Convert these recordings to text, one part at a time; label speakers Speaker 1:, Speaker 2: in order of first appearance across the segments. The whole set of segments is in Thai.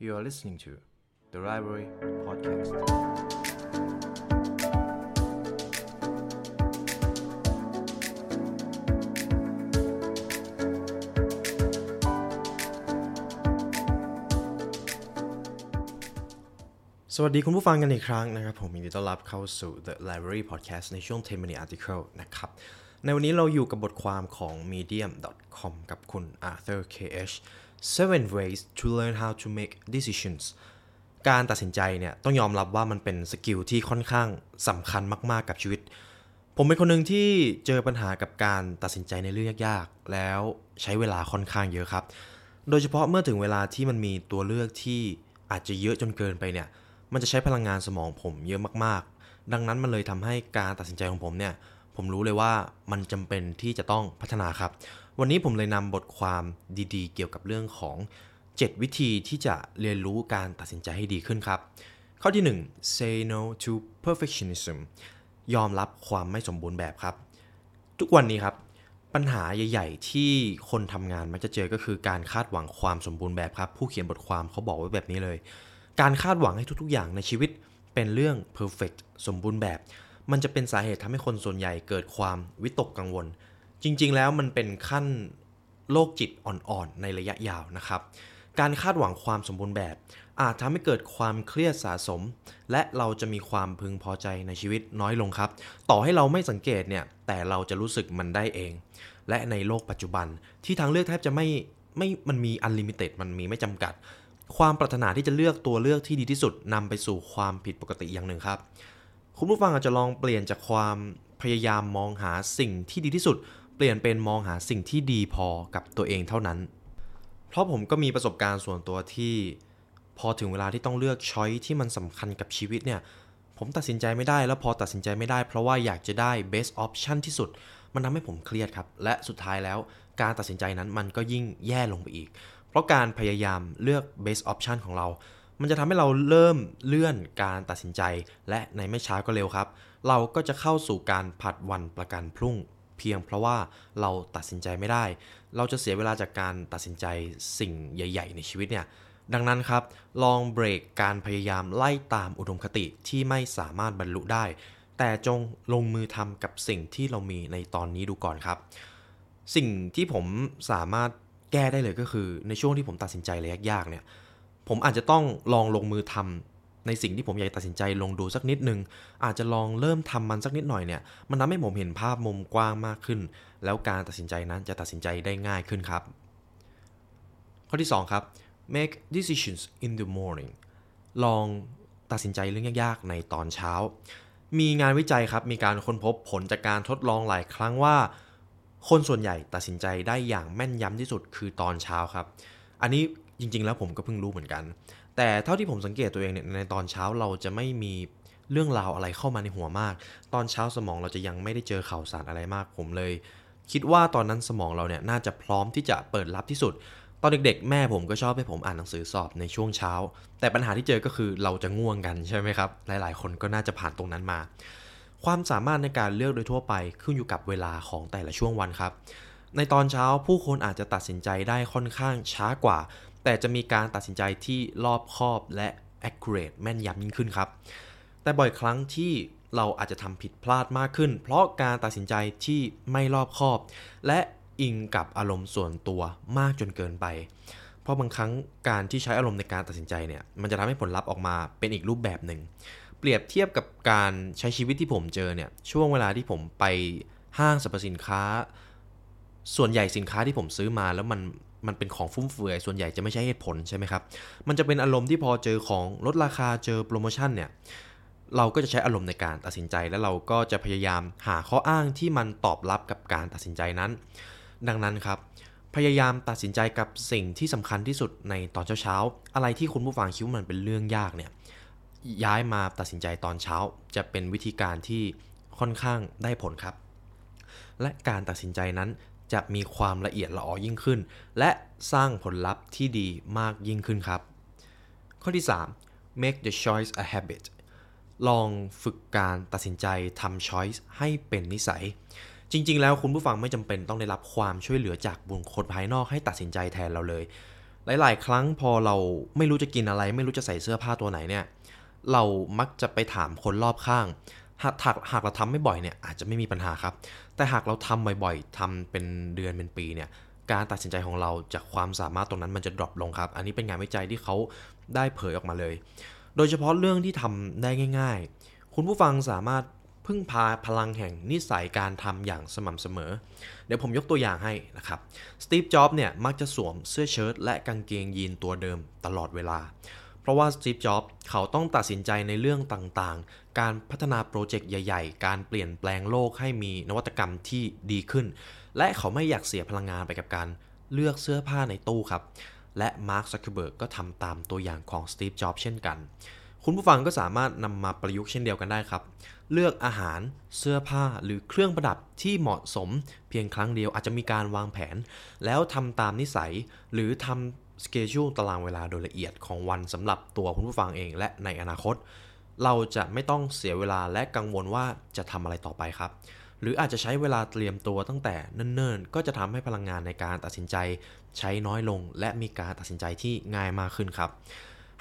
Speaker 1: You are listening to the Library Podcast. สวัสดีคุณผู้ฟังกันอีกครั้งนะครับ ผมยินดีต้อนรับเข้าสู่ The Library Podcast ในช่วง 10 minute article นะครับ ในวันนี้เราอยู่กับบทความของ medium.com กับคุณ Arthur K.H. Seven ways to learn how to make decisions การตัดสินใจเนี่ยต้องยอมรับว่ามันเป็นสกิลที่ค่อนข้างสำคัญมาก ๆ กับชีวิต ผมเป็นคนหนึ่งที่เจอปัญหากับการตัดสินใจในเรื่องยาก ๆ แล้วใช้เวลาค่อนข้างเยอะครับ โดยเฉพาะเมื่อถึงเวลาที่มันมีตัวเลือกที่อาจจะเยอะจนเกินไปเนี่ย มันจะใช้พลังงานสมองผมเยอะมาก ๆ ดังนั้นมันเลยทำให้การตัดสินใจของผมเนี่ย ผมรู้เลยว่ามันจำเป็นที่จะต้องพัฒนาครับ วันนี้ผมเลยนำบทความดีๆ เกี่ยวกับเรื่องของ 7 วิธีที่จะเรียนรู้การตัดสินใจให้ดีขึ้นครับ ข้อที่ 1 say no to perfectionism ยอมรับความไม่สมบูรณ์แบบครับ ทุกวันนี้ครับ ปัญหาใหญ่ ๆ ที่คนทำงานมักจะเจอก็คือการคาดหวังความสมบูรณ์แบบครับ ผู้เขียนบทความเขาบอกไว้แบบนี้เลย การคาดหวังให้ทุกๆ อย่างในชีวิตเป็นเรื่อง perfect สมบูรณ์แบบ มันจะเป็นสาเหตุทำให้คนส่วนใหญ่เกิดความวิตกกังวล จริง ๆ แล้วมันเป็นขั้นโรคจิตอ่อนๆ ในระยะยาวนะครับ การคาดหวังความสมบูรณ์แบบ อาจทำให้เกิดความเครียดสะสม และเราจะมีความพึงพอใจในชีวิตน้อยลงครับ ต่อให้เราไม่สังเกตเนี่ย แต่เราจะรู้สึกมันได้เอง และในโลกปัจจุบันที่ทางเลือกแทบจะไม่ไม่มันมี unlimited มันมีไม่จำกัด ความปรารถนาที่จะเลือกตัวเลือกที่ดีที่สุดนำไปสู่ความผิดปกติอย่างหนึ่งครับ คุณผู้ฟังอาจจะลองเปลี่ยนจากความพยายามมองหาสิ่งที่ดีที่สุด เปลี่ยนเป็นมองหาสิ่งที่ดีพอกับตัวเองเท่านั้น เพราะผมก็มีประสบการณ์ส่วนตัวที่ พอถึงเวลาที่ต้องเลือกช้อยที่มันสำคัญกับชีวิตเนี่ย ผมตัดสินใจไม่ได้แล้วพอตัดสินใจไม่ได้ เพราะว่าอยากจะได้ best option ที่สุด มันทำให้ผมเครียดครับ และสุดท้ายแล้วการตัดสินใจนั้นมันก็ยิ่งแย่ลงไปอีก เพราะการพยายามเลือก best option ของเรา มันจะทำให้เราเริ่มเลื่อนการตัดสินใจ และในไม่ช้าก็เร็วครับ เราก็จะเข้าสู่การผัดวันประกันพรุ่ง เพียงเพราะว่าเราตัดสินใจไม่ได้ เราจะเสียเวลาจากการตัดสินใจสิ่งใหญ่ ๆ ในชีวิตเนี่ยดังนั้นครับ ลองเบรกการพยายามไล่ตามอุดมคติที่ไม่สามารถบรรลุได้ แต่จงลงมือทำกับสิ่งที่เรามีในตอนนี้ดูก่อนครับ สิ่งที่ผมสามารถแก้ได้เลยก็คือ ในช่วงที่ผมตัดสินใจระยะยากเนี่ย ผมอาจจะต้องลองลงมือทำในสิ่งที่ผมอยากตัดสินใจลงดูสักนิดนึง อาจจะลองเริ่มทำมันสักนิดหน่อยเนี่ย มันทำให้ผมเห็นภาพมุมกว้างมากขึ้น แล้วการตัดสินใจนั้นจะตัดสินใจได้ง่ายขึ้นครับ ข้อที่ 2 ครับ make decisions in the morning ลองตัดสินใจเรื่องยากๆในตอนเช้า มีงานวิจัยครับ มีการค้นพบผลจากการทดลองหลายครั้งว่า คนส่วนใหญ่ตัดสินใจได้อย่างแม่นยำที่สุดคือตอนเช้าครับ อันนี้ จริง ๆ แล้วผมก็เพิ่งรู้เหมือนกัน แต่เท่าที่ผมสังเกตตัวเองเนี่ยในตอนเช้าเราจะไม่มีเรื่องราวอะไรเข้ามาในหัวมาก ตอนเช้าสมองเราจะยังไม่ได้เจอข่าวสารอะไรมาก ผมเลย คิดว่าตอนนั้นสมองเราเนี่ยน่าจะพร้อมที่จะเปิดรับที่สุด ตอนเด็กๆ แม่ผมก็ชอบให้ผมอ่านหนังสือสอบในช่วงเช้า แต่ปัญหาที่เจอก็คือเราจะง่วงกันใช่ไหมครับ หลายๆ คนก็น่าจะผ่านตรงนั้นมา ความสามารถในการเลือกโดยทั่วไปขึ้นอยู่กับเวลาของแต่ละช่วงวันครับ ในตอนเช้าผู้คนอาจจะตัดสินใจได้ค่อนข้างช้ากว่า แต่จะมีการตัดสินใจที่รอบคอบและ accurate แม่นยำยิ่งขึ้นครับ แต่บ่อยครั้งที่เราอาจจะทำผิดพลาดมากขึ้น เพราะการตัดสินใจที่ไม่รอบคอบ และอิงกับอารมณ์ส่วนตัวมากจนเกินไป เพราะบางครั้งการที่ใช้อารมณ์ในการตัดสินใจเนี่ย มันจะทำให้ผลลัพธ์ออกมาเป็นอีกรูปแบบหนึ่ง เปรียบเทียบกับการใช้ชีวิตที่ผมเจอเนี่ย ช่วงเวลาที่ผมไปห้างสรรพสินค้า ส่วนใหญ่สินค้าที่ผมซื้อมาแล้วมัน มันเป็นของฟุ่มเฟือยส่วนใหญ่จะไม่ใช่เหตุผลใช่ไหมครับ มันจะเป็นอารมณ์ที่พอเจอของลดราคาเจอโปรโมชั่นเนี่ยเราก็จะใช้อารมณ์ในการตัดสินใจ แล้วเราก็จะพยายามหาข้ออ้างที่มันตอบรับกับการตัดสินใจนั้น ดังนั้นครับ พยายามตัดสินใจกับสิ่งที่สำคัญที่สุดในตอนเช้าๆ อะไรที่คุณผู้ฟังคิดว่ามันเป็นเรื่องยากเนี่ยย้ายมาตัดสินใจตอนเช้า จะเป็นวิธีการที่ค่อนข้างได้ผลครับ และการตัดสินใจนั้น จะมีความละเอียดละออยิ่งขึ้น และสร้างผลลัพธ์ที่ดีมากยิ่งขึ้นครับ ข้อที่ 3 make the choice a habit ลองฝึกการตัดสินใจทำ choice ให้เป็นนิสัย จริง ๆ แล้วคุณผู้ฟังไม่จำเป็นต้องได้รับความช่วยเหลือจากบุคคลภายนอกให้ตัดสินใจแทนเราเลย หลาย ๆ ครั้งพอเราไม่รู้จะกินอะไร ไม่รู้จะใส่เสื้อผ้าตัวไหนเนี่ยเรามักจะไปถามคนรอบข้าง หากหากหากเราทำไม่บ่อยเนี่ยอาจจะไม่มีปัญหาครับ แต่หากเราทำบ่อยๆทำเป็นเดือนเป็นปีเนี่ยการตัดสินใจของเราจากความสามารถตรงนั้นมันจะ drop ลงครับ อันนี้เป็นงานวิจัยที่เขาได้เผยออกมาเลย โดยเฉพาะเรื่องที่ทำได้ง่าย ๆ คุณผู้ฟังสามารถพึ่งพาพลังแห่งนิสัยการทำอย่างสม่ำเสมอ เดี๋ยวผมยกตัวอย่างให้นะครับ สตีฟ จ็อบเนี่ยมักจะสวมเสื้อเชิ้ตและกางเกงยีนตัวเดิมตลอดเวลา เพราะว่าสตีฟจ็อบเขาต้องตัดสินใจในเรื่องต่างๆ การพัฒนา project ใหญ่ ๆ การเปลี่ยนแปลงโลกให้มีนวัตกรรมที่ดีขึ้น และเขาไม่อยากเสียพลังงานไปกับการเลือกเสื้อผ้าในตู้ครับ และมาร์คซักเคเบิร์กก็ทำตามตัวอย่างของสตีฟจ็อบเช่นกัน คุณผู้ฟังก็สามารถนำมาประยุกต์เช่นเดียวกันได้ครับ เลือกอาหารเสื้อผ้าหรือเครื่องประดับที่เหมาะสม เพียงครั้งเดียวอาจจะมีการวางแผน แล้วทำตามนิสัยหรือทำ schedule ตารางเวลาโดยละเอียดของวันสำหรับตัวคุณผู้ฟังเองและในอนาคต เราจะไม่ต้องเสียเวลาและกังวลว่าจะทำอะไรต่อไปครับ หรืออาจจะใช้เวลาเตรียมตัวตั้งแต่เนิ่นๆ ก็จะทำให้พลังงานในการตัดสินใจใช้น้อยลง และมีการตัดสินใจที่ง่ายมากขึ้นครับ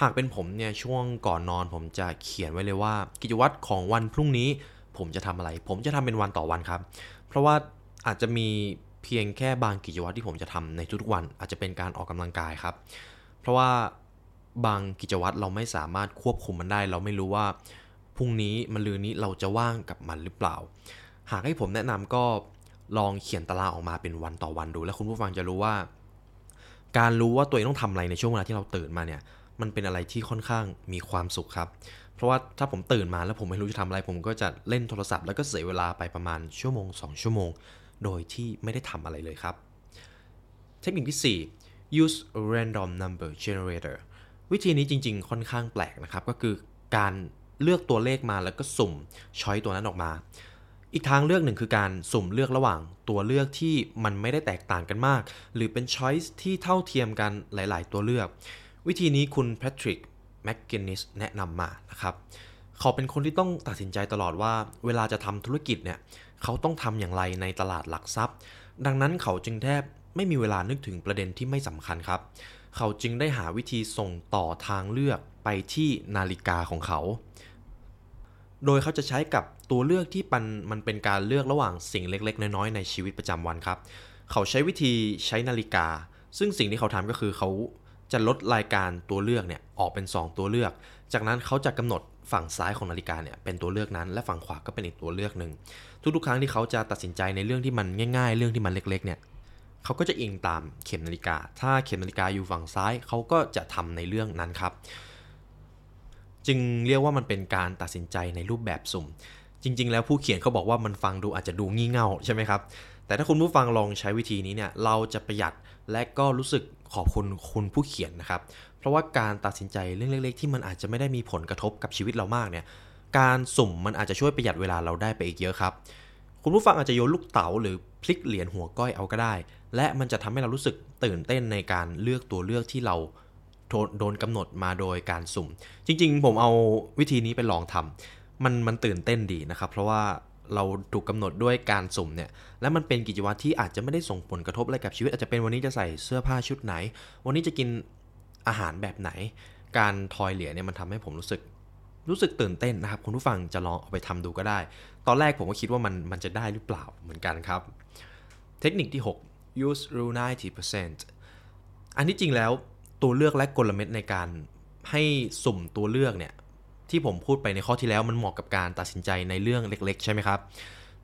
Speaker 1: หากเป็นผมเนี่ยช่วงก่อนนอนผมจะเขียนไว้เลยว่า กิจวัตรของวันพรุ่งนี้ ผมจะทำอะไร ผมจะทำเป็นวันต่อวันครับ เพราะว่าอาจจะมี เพียงแค่บางกิจวัตรที่ผมจะทำในทุกๆวันอาจจะเป็นการออกกำลังกายครับ เพราะว่าบางกิจวัตรเราไม่สามารถควบคุมมันได้ เราไม่รู้ว่าพรุ่งนี้มันลืนนี้เราจะว่างกับมันหรือเปล่า หากให้ผมแนะนำก็ลองเขียนตารางออกมาเป็นวันต่อวันดู แล้วคุณผู้ฟังจะรู้ว่า การรู้ว่าตัวเองต้องทำอะไรในช่วงเวลาที่เราตื่นมาเนี่ย มันเป็นอะไรที่ค่อนข้างมีความสุขครับเพราะว่าถ้าผมตื่นมาแล้วผมไม่รู้จะทำอะไร ผมก็จะเล่นโทรศัพท์แล้วก็เสียเวลาไปประมาณชั่วโมง 2 ชั่วโมง โดยที่ไม่ได้ทำอะไรเลยครับ เทคนิคที่ 4 use random number generator วิธีนี้จริงๆ ค่อนข้างแปลกนะครับ ก็คือการเลือกตัวเลขมาแล้วก็สุ่มช้อยตัวนั้นออกมา อีกทางเลือกหนึ่งคือการสุ่มเลือกระหว่างตัวเลือกที่มันไม่ได้แตกต่างกันมาก หรือเป็นช้อยส์ที่เท่าเทียมกันหลาย ๆ ตัวเลือก วิธีนี้คุณแพทริกแมกินนิสแนะนำมานะครับ เขาเป็นคนที่ต้องตัดสินใจตลอดว่า เวลาจะทำธุรกิจเนี่ยเขาต้องทำอย่างไรในตลาดหลักทรัพย์ ดังนั้นเขาจึงแทบไม่มีเวลานึกถึงประเด็นที่ไม่สำคัญครับ เขาจึงได้หาวิธีส่งต่อทางเลือกไปที่นาฬิกาของเขา โดยเขาจะใช้กับตัวเลือกที่มันมันเป็นการเลือกระหว่างสิ่งเล็ก ๆ น้อยๆในชีวิตประจำวันครับ เขาใช้วิธีใช้นาฬิกา ซึ่งสิ่งที่เขาทำก็คือเขาจะลดรายการตัวเลือกเนี่ยออกเป็น 2 ตัวเลือก จากนั้นเขาจะกำหนดฝั่งซ้ายของนาฬิกาเนี่ยเป็นตัวเลือกนั้นและฝั่งขวาก็เป็นอีกตัวเลือกหนึ่งทุกๆครั้งที่เขาจะตัดสินใจในเรื่องที่มันง่าย ๆ เรื่องที่มันเล็กๆเนี่ยเขาก็จะอิงตามเข็มนาฬิกา ถ้าเข็มนาฬิกาอยู่ฝั่งซ้ายเขาก็จะทำในเรื่องนั้นครับ จึงเรียกว่ามันเป็นการตัดสินใจในรูปแบบสุ่ม จริง ๆ แล้วผู้เขียนเขาบอกว่ามันฟังดูอาจจะดูงี่เง่าใช่ไหมครับแต่ถ้าคุณผู้ฟังลองใช้วิธีนี้เนี่ยเราจะประหยัดและก็รู้สึกขอบคุณคุณผู้เขียนนะครับเราะว่าการตัดสินใจเรื่องเล็กๆ ที่มันอาจจะไม่ได้มีผลกระทบกับชีวิตเรามากเนี่ย การสุ่มมันอาจจะช่วยประหยัดเวลาเราได้ไปอีกเยอะครับ คุณผู้ฟังอาจจะโยนลูกเต๋าหรือพลิกเหรียญหัวก้อยเอาก็ได้ และมันจะทำให้เรารู้สึกตื่นเต้นในการเลือกตัวเลือกที่เราโดนกำหนดมาโดยการสุ่ม จริง ๆ ผมเอาวิธีนี้ไปลองทำมันมันตื่นเต้นดีนะครับ เพราะว่าเราถูกกำหนดด้วยการสุ่มเนี่ย และมันเป็นกิจวัตรที่อาจจะไม่ได้ส่งผลกระทบอะไรกับชีวิต อาจจะเป็นวันนี้จะใส่เสื้อผ้าชุดไหน วันนี้จะกิน อาหารแบบไหน การทอยเหรียญเนี่ยมันทำให้ผมรู้สึกรู้สึกตื่นเต้นนะครับ คุณผู้ฟังจะลองเอาไปทำดูก็ได้ ตอนแรกผมก็คิดว่ามันมันจะได้หรือเปล่าเหมือนกันครับ เทคนิคที่ 6 use rule 90%อันที่จริงแล้วตัวเลือกและกลเม็ดในการให้สุ่มตัวเลือกเนี่ยที่ผมพูดไปในข้อที่แล้วมันเหมาะกับการตัดสินใจในเรื่องเล็ก ๆ ใช่ไหมครับ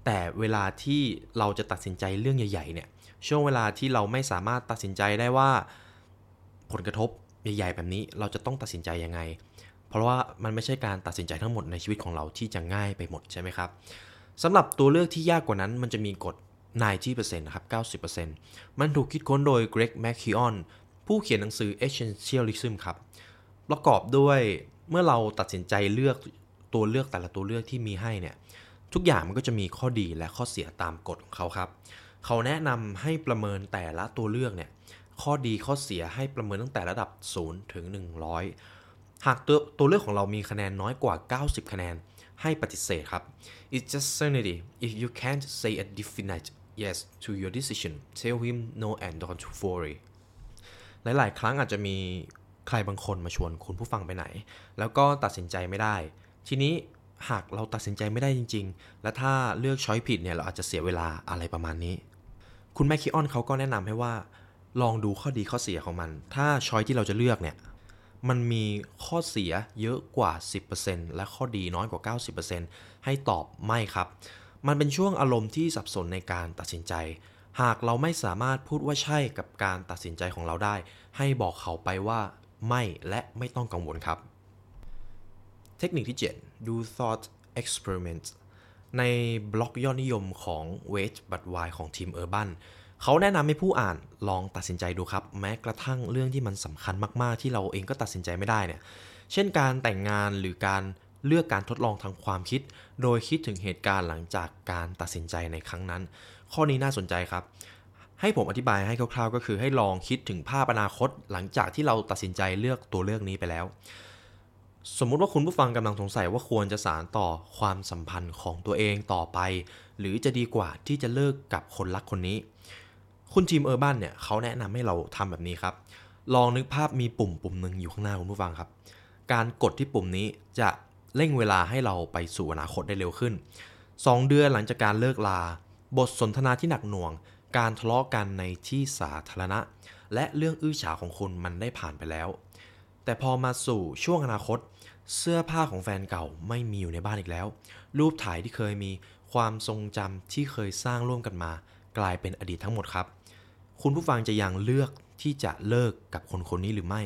Speaker 1: แต่เวลาที่เราจะตัดสินใจเรื่องใหญ่ ๆ เนี่ย ช่วงเวลาที่เราไม่สามารถตัดสินใจได้ว่า ผลกระทบ ใหญ่ๆแบบนี้เราจะต้องตัดสินใจยังไง เพราะว่ามันไม่ใช่การตัดสินใจทั้งหมดในชีวิตของเราที่จะง่ายไปหมดใช่ไหมครับสำหรับตัวเลือกที่ยากกว่านั้นมันจะมีกฎ90%นะครับ90%มันถูกคิดค้นโดย Greg McKeown ผู้เขียนหนังสือ Essentialism ครับ ประกอบด้วยเมื่อเราตัดสินใจเลือกตัวเลือกแต่ละตัวเลือกที่มีให้เนี่ยทุกอย่างมันก็จะมีข้อดีและข้อเสียตามกฎของเขาครับ เขาแนะนำให้ประเมินแต่ละตัวเลือกเนี่ย ข้อดีข้อเสียให้ประเมินตั้งแต่ระดับ 0 ถึง 100 หากตัวตัวเลือกของเรามีคะแนนน้อยกว่า 90 คะแนน ให้ปฏิเสธครับ It's just sanity if you can't say a definite yes to your decision tell him no and don't worry หลาย ๆ ครั้งอาจจะมีใครบางคนมาชวนคุณผู้ฟังไปไหน แล้วก็ตัดสินใจไม่ได้ ทีนี้หากเราตัดสินใจไม่ได้จริง ๆ และถ้าเลือกช้อยผิดเนี่ยเราอาจจะเสียเวลาอะไรประมาณนี้ คุณแมคคิออนเขาก็แนะนำให้ว่า ลองดูข้อดีข้อเสียของมัน ถ้าช้อยที่เราจะเลือกเนี่ย มันมีข้อเสียเยอะกว่า 10%และข้อดีน้อยกว่า 90%ให้ตอบไม่ครับ มันเป็นช่วงอารมณ์ที่สับสนในการตัดสินใจ หากเราไม่สามารถพูดว่าใช่กับการตัดสินใจของเราได้ ให้บอกเขาไปว่าไม่และไม่ต้องกังวลครับ เทคนิคที่ 7 do thought experiment ในบล็อกยอดนิยมของ Wait but Why ของทีม Urban เขาแนะนำให้ผู้อ่านลองตัดสินใจดูครับ แม้กระทั่งเรื่องที่มันสำคัญมากๆ ที่เราเองก็ตัดสินใจไม่ได้เนี่ย เช่นการแต่งงานหรือการเลือกการทดลองทางความคิด โดยคิดถึงเหตุการณ์หลังจากการตัดสินใจในครั้งนั้น ข้อนี้น่าสนใจครับ ให้ผมอธิบายให้คร่าวๆ ก็คือให้ลองคิดถึงภาพอนาคต หลังจากที่เราตัดสินใจเลือกตัวเลือกนี้ไปแล้ว สมมุติว่าคุณผู้ฟังกำลังสงสัยว่าควรจะสารต่อความสัมพันธ์ของตัวเองต่อไป หรือจะดีกว่าที่จะเลิกกับคนรักคนนี้ คุณทีมเออร์บันเนี่ยเขาแนะนำให้เราทำแบบนี้ครับ ลองนึกภาพมีปุ่มปุ่มหนึ่งอยู่ข้างหน้าคุณผู้ฟังครับ การกดที่ปุ่มนี้จะเร่งเวลาให้เราไปสู่อนาคตได้เร็วขึ้น 2 เดือนหลังจากการเลิกลา บทสนทนาที่หนักหน่วง การทะเลาะกันในที่สาธารณะ และเรื่องอื้อฉาวของคุณมันได้ผ่านไปแล้ว แต่พอมาสู่ช่วงอนาคต เสื้อผ้าของแฟนเก่าไม่มีอยู่ในบ้านอีกแล้ว รูปถ่ายที่เคยมีความทรงจำที่เคยสร้างร่วมกันมา กลายเป็นอดีตทั้งหมดครับ คุณผู้ฟังจะยังเลือกที่จะเลิกกับคนคนนี้หรือไม่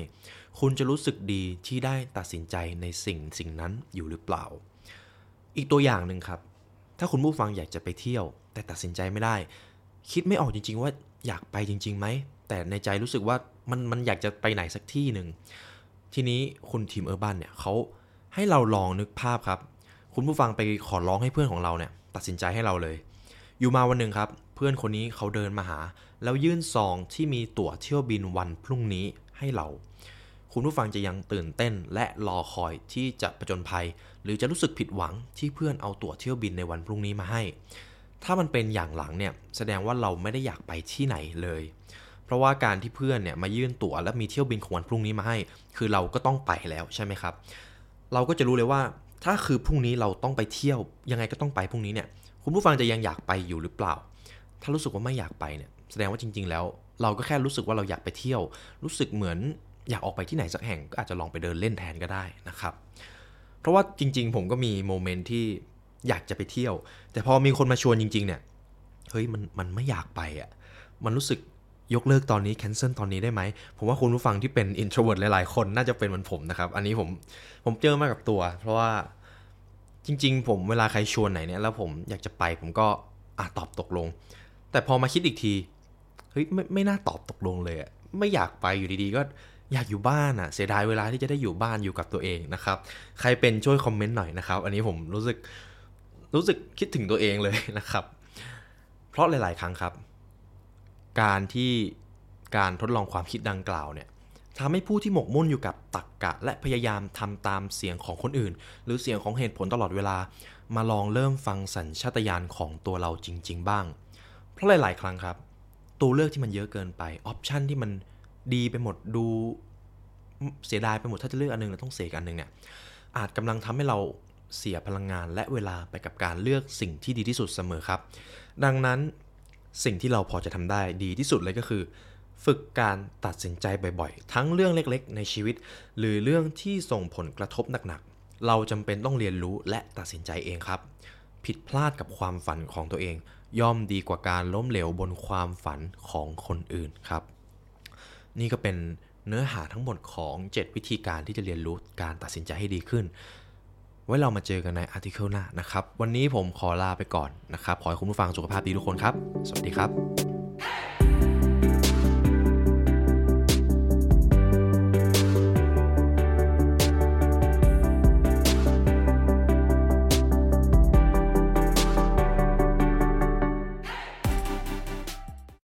Speaker 1: คุณจะรู้สึกดีที่ได้ตัดสินใจในสิ่งสิ่งนั้นอยู่หรือเปล่า อีกตัวอย่างหนึ่งครับ ถ้าคุณผู้ฟังอยากจะไปเที่ยว แต่ตัดสินใจไม่ได้ คิดไม่ออกจริง ๆ ว่าอยากไปจริงๆไหม แต่ในใจรู้สึกว่ามันมันอยากจะไปไหนสักที่หนึ่ง ทีนี้คุณทีมเออร์บันเนี่ยเขาให้เราลองนึกภาพครับ คุณผู้ฟังไปขอร้องให้เพื่อนของเราเนี่ยตัดสินใจให้เราเลย อยู่มาวันหนึ่งครับ เพื่อนคนนี้เขาเดินมาหา แล้วยื่นซองที่มีตั๋วเที่ยวบินวันพรุ่งนี้ให้เรา คุณผู้ฟังจะยังตื่นเต้นและรอคอยที่จะประจนภัย หรือจะรู้สึกผิดหวังที่เพื่อนเอาตั๋วเที่ยวบินในวันพรุ่งนี้มาให้ ถ้ามันเป็นอย่างหลังเนี่ยแสดงว่าเราไม่ได้อยากไปที่ไหนเลย เพราะว่าการที่เพื่อนเนี่ยมายื่นตั๋วและมีเที่ยวบินของวันพรุ่งนี้มาให้ คือเราก็ต้องไปแล้วใช่ไหมครับ เราก็จะรู้เลยว่าถ้าคือพรุ่งนี้เราต้องไปเที่ยวยังไงก็ต้องไปพรุ่งนี้เนี่ย คุณผู้ฟังจะยังอยากไปอยู่หรือเปล่า ถ้ารู้สึกว่าไม่อยากไปเนี่ยแสดงว่าจริง ๆ แล้ว เราก็แค่รู้สึกว่าเราอยากไปเที่ยว รู้สึกเหมือนอยากออกไปที่ไหนสักแห่งก็อาจจะลองไปเดินเล่นแทนก็ได้นะครับ เพราะว่าจริง ๆ ผมก็มี moment ที่อยากจะไปเที่ยว แต่พอมีคนมาชวนจริง ๆ เนี่ยเฮ้ยมันมันไม่อยากไปอะมันรู้สึกยกเลิกตอนนี้ cancel ตอนนี้ได้ไหม ผมว่าคุณผู้ฟังที่เป็น introvert หลาย ๆ คนน่าจะเป็นเหมือนผมนะครับ อันนี้ผมผมเจอมากับตัว เพราะว่าจริง ๆ ผมเวลาใครชวนไหนเนี่ยแล้วผมอยากจะไปผมก็อะตอบตกลง แต่พอมาคิดอีกทีเฮ้ยไม่ไม่น่าตอบตกลงเลยอะไม่อยากไปอยู่ดีๆ ก็อยากอยู่บ้านอะเสียดายเวลาที่จะได้อยู่บ้านอยู่กับตัวเองนะครับ ใครเป็นช่วยคอมเมนต์หน่อยนะครับ อันนี้ผมรู้สึกรู้สึกคิดถึงตัวเองเลยนะครับ เพราะหลาย ๆ ครั้งครับ การที่การทดลองความคิดดังกล่าวเนี่ยทำให้ผู้ที่หมกมุ่นอยู่กับตรกกะ และพยายามทำตามเสียงของคนอื่น หรือเสียงของเหตุผลตลอดเวลา มาลองเริ่มฟังสัญชาตญาณของตัวเราจริง ๆ บ้าง เพราะหลาย ๆ ครั้งครับ ตัวเลือกที่มันเยอะเกินไปออปชันที่มันดีไปหมดดูเสียดายไปหมดถ้าจะเลือกอันนึงแล้วต้องเสียอันนึงเนี่ยอาจกำลังทำให้เราเสียพลังงานและเวลาไปกับการเลือกสิ่งที่ดีที่สุดเสมอครับ ดังนั้นสิ่งที่เราพอจะทำได้ดีที่สุดเลยก็คือ ฝึกการตัดสินใจบ่อยๆ ทั้งเรื่องเล็กๆ ในชีวิต หรือเรื่องที่ส่งผลกระทบหนักๆ เราจำเป็นต้องเรียนรู้และตัดสินใจเองครับ ผิดพลาดกับความฝันของตัวเอง ย่อมดีกว่าการล้มเหลวบนความฝันของคนอื่นครับ นี่ก็เป็นเนื้อหาทั้งหมดของ 7 วิธีการที่จะเรียนรู้การตัดสินใจให้ดีขึ้น ไว้เรามาเจอกันในอาร์ติเคิลหน้านะครับ วันนี้ผมขอลาไปก่อนนะครับ ขอให้คุณผู้ฟังสุขภาพดีทุกคนครับ สวัสดีครับ